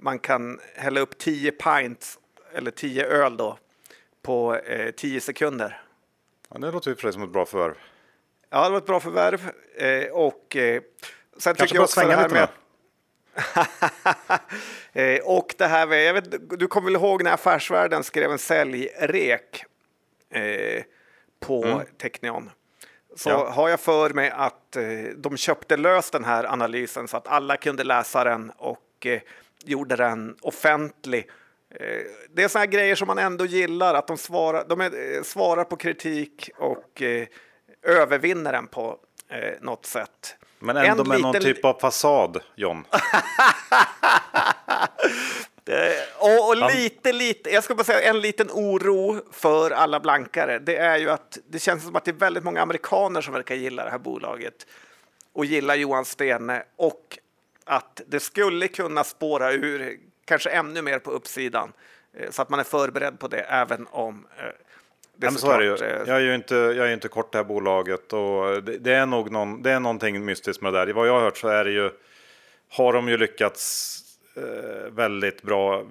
man kan hälla upp 10 pints, eller 10 öl då, på eh, 10 sekunder. Ja, det låter ju för som ett bra förvärv. Ja, det var ett bra förvärv. Eh, och eh, sen Kanske tycker jag också det här med... *laughs* eh, och det här med, jag vet, du kommer väl ihåg när Affärsvärlden skrev en säljrek eh, på Technion? Så Ja. har jag för mig att eh, de köpte lös den här analysen så att alla kunde läsa den och eh, gjorde den offentlig. Eh, det är såna här grejer som man ändå gillar, att de svarar, de är, eh, svarar på kritik och eh, övervinner den på eh, något sätt. Men ändå En med någon liten- typ av fasad, John. *laughs* *laughs* Eh, och, och lite, lite, jag ska bara säga en liten oro för alla blankare. Det är ju att det känns som att det är väldigt många amerikaner som verkar gilla det här bolaget och gillar Johan Stene och att det skulle kunna spåra ur kanske ännu mer på uppsidan eh, så att man är förberedd på det även om eh, det men så är det ju. Jag är ju inte, jag är inte kort det här bolaget och det, det är nog någon, det är någonting mystiskt med det där. Vad jag har hört så är det ju, har de ju lyckats väldigt bra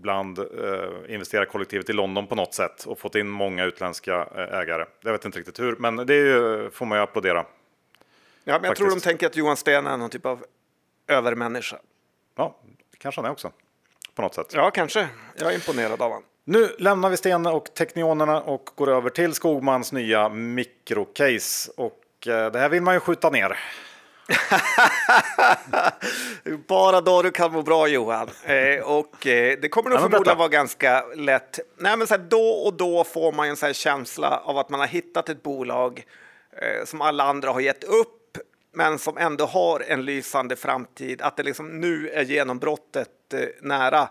bland eh, investerarkollektivet i London på något sätt och fått in många utländska eh, ägare. Jag vet inte riktigt hur, men det ju, får man ju applådera. Ja, men jag tror de faktiskt. tänker att Johan Sten är någon typ av övermänniska. Ja, kanske han är också. På något sätt. Ja, kanske. Jag är imponerad av honom. Nu lämnar vi Stena och Teknionerna och går över till Skogmans nya mikrocase. Och eh, det här vill man ju skjuta ner. *laughs* Bara då du kan må bra Johan. Eh, och eh, det kommer nog Ja, förmodligen vara ganska lätt. Nej, men så här, då och då får man en så känsla av att man har hittat ett bolag eh, som alla andra har gett upp, men som ändå har en lysande framtid. Att det liksom nu är genombrottet eh, nära.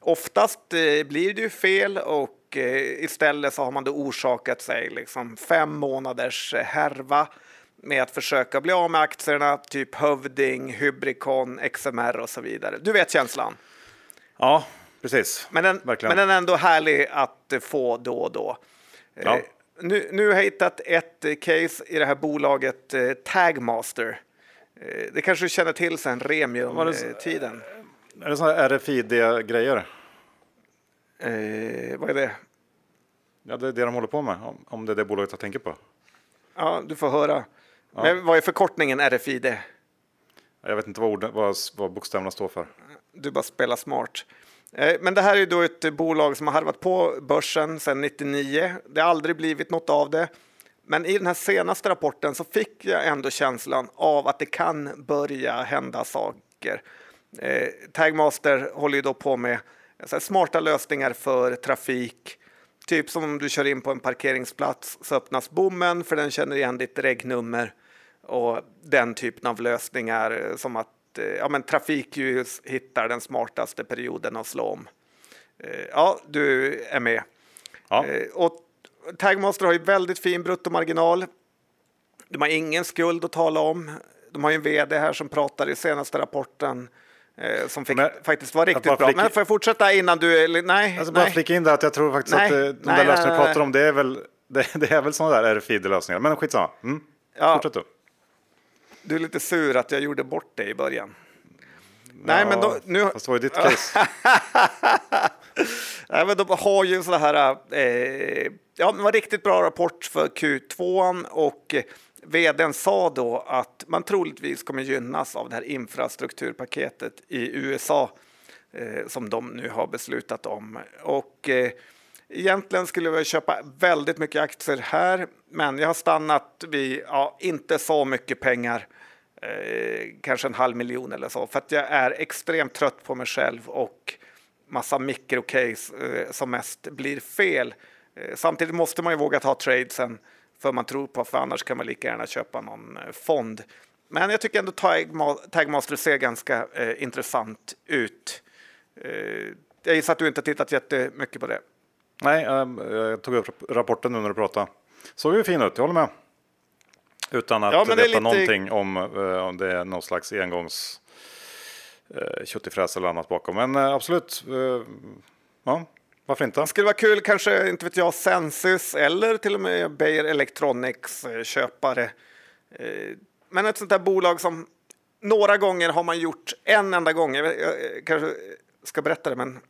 Oftast eh, blir det ju fel och eh, istället så har man då orsakat sig liksom fem månaders härva med att försöka bli av med aktierna, typ Hövding, Hybricon, XMR och så vidare. Du vet känslan. Ja, precis. Men den, Verkligen. men den är ändå härlig att eh, få då och då. Eh, Ja. Nu, nu har jag hittat ett eh, case i det här bolaget eh, Tagmaster. Eh, det kanske du känner till sen Remium-tiden. Är det sådana RFID-grejer? Eh, vad är det? Ja, det är det de håller på med. Om, om det är det bolaget jag tänker på. Ja, du får höra. Men vad är förkortningen RFID? Jag vet inte vad, orden, vad, vad bokstäverna står för. Du bara spelar smart. Eh, Men det här är ju då ett bolag som har harvat på börsen sedan 99. Det har aldrig blivit något av det. Men i den här senaste rapporten så fick jag ändå känslan av att det kan börja hända saker. Eh, Tagmaster håller ju då på med smarta lösningar för trafik. Typ som om du kör in på en parkeringsplats så öppnas bommen för den känner igen ditt regnummer och den typen av lösningar eh, som att eh, ja, men trafikljus hittar den smartaste perioden att slå om. Eh, Ja, du är med. Ja. Och Tagmaster har ju väldigt fin bruttomarginal. De har ingen skuld att tala om. De har ju en vd här som pratar i senaste rapporten som fick, Men- faktiskt var riktigt bara bra. Men får jag fortsätta innan du... Nej, Alltså bara nej. flika in där att jag tror faktiskt Nej, att de nej, där lösningarna du pratar om, det är väl, *laughs* det, det är väl sådana där RFID-lösningar. Men skitsamma. Mm. Ja. Fortsätt du. Du är lite sur att jag gjorde bort det i början. Nej, men då, nu, Fast det var ju ditt case. *laughs* Nej, men de har ju så här, eh, ja, det var riktigt bra rapport för Q2 och eh, vdn sa då att man troligtvis kommer gynnas av det här infrastrukturpaketet i USA eh, som de nu har beslutat om. Och eh, egentligen skulle jag vilja köpa väldigt mycket aktier här, men jag har stannat vid ja, inte så mycket pengar eh, kanske en halv miljon eller så, för att jag är extremt trött på mig själv och massa mikrocase eh, som mest blir fel. Eh, samtidigt måste man ju våga ta tradesen för man tror på, för annars kan man lika gärna köpa någon eh, fond. Men jag tycker ändå Tagmaster ser ganska eh, intressant ut. Eh, jag gissar att du inte tittat jättemycket på det. Nej, ehm, jag tog upp rap- rapporten nu när du pratade. Såg ju fin ut, jag håller med. Utan att Ja, veta lite- någonting om, eh, om det är någon slags engångs eh, köttifräs eller annat bakom. Men eh, absolut, eh, ja, varför inte? Det skulle vara kul, kanske, inte vet jag, Sensus eller till och med Beijer Electronics eh, köpare. Eh, Men ett sånt där bolag som några gånger har man gjort en enda gång, jag, eh, kanske ska berätta det, men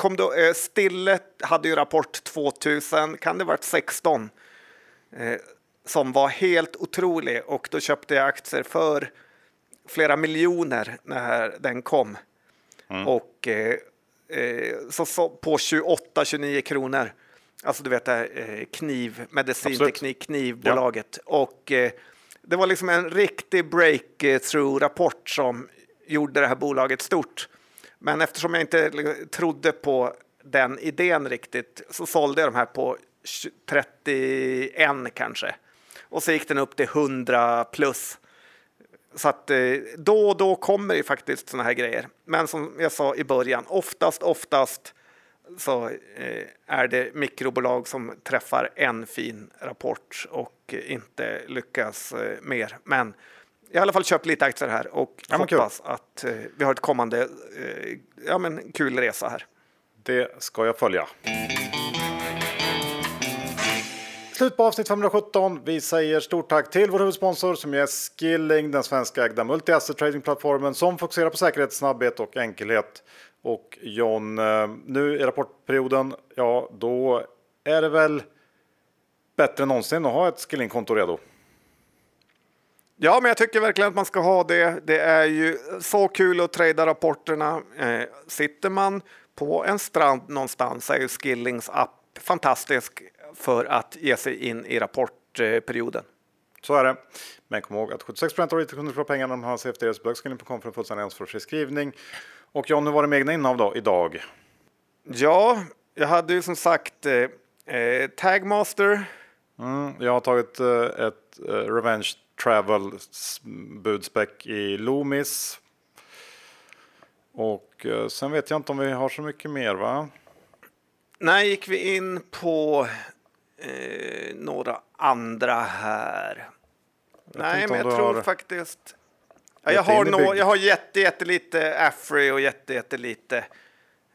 kom då, eh, Stille hade ju rapport 2000, kan det varit 16, eh, som var helt otrolig och då köpte jag aktier för flera miljoner när den kom. Och eh, eh, så, så på 28-29 kronor. Alltså du vet det här eh, kniv, medicinteknik, knivbolaget. Och eh, det var liksom en riktig breakthrough-rapport som gjorde det här bolaget stort. Men eftersom jag inte trodde på den idén riktigt så sålde jag de här på 31 kanske. Och så gick den upp till 100 plus. Så att eh, då och då kommer det faktiskt såna här grejer. Men som jag sa i början, oftast, oftast så eh, är det mikrobolag som träffar en fin rapport och inte lyckas eh, mer. Men jag har i alla fall köpt lite aktier här och Ja, men kul. hoppas att eh, vi har ett kommande eh, ja, men kul resa här. Det ska jag följa. Slut på avsnitt 517. Vi säger stort tack till vår huvudsponsor som är Skilling, den svenska ägda multi-asset tradingplattformen som fokuserar på säkerhet, snabbhet och enkelhet. Och John, eh, nu i rapportperioden, ja då är det väl bättre än någonsin att ha ett Skilling-konto redo. Ja, men jag tycker verkligen att man ska ha det. Det är ju så kul att trada rapporterna. Eh, sitter man på en strand någonstans är ju Skillings app fantastisk för att ge sig in i rapportperioden. Så är det. Men kom ihåg att 76 av retail kunder förlorar pengar när de har CFDs bögskrivning.com för en fullständig ansvarsfri skrivning. Och John, hur var det med egna innehav då idag? Ja, jag hade ju som sagt eh, eh, Tagmaster. Mm, jag har tagit eh, ett eh, Revenge Travel budspäck i Loomis. Och eh, sen vet jag inte om vi har så mycket mer va? När gick vi in på eh, några andra här? Nej, inte men jag tror har faktiskt... Ja, jag, har bygg. jag har jätte, jättelite Afry och jätte, jättelite...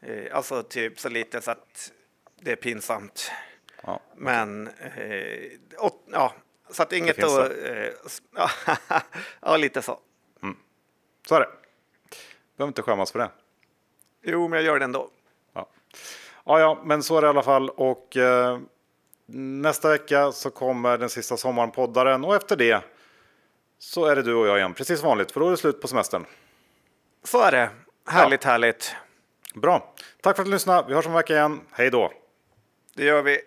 Eh, alltså typ så lite så att det är pinsamt. Ja. Men... Eh, och, ja, så att inget att... Eh, s- *laughs* ja, lite så. Så är det. Behöver inte skämmas för det. Jo, men jag gör det ändå. Ja. Ja, ja, men så är det i alla fall. Och eh, nästa vecka så kommer den sista sommaren poddaren och efter det så är det du och jag igen. Precis som vanligt, för då är det slut på semestern. Så är det. Härligt, härligt. Bra. Tack för att du lyssnade. Vi hörs om en vecka igen. Hej då! Det gör vi.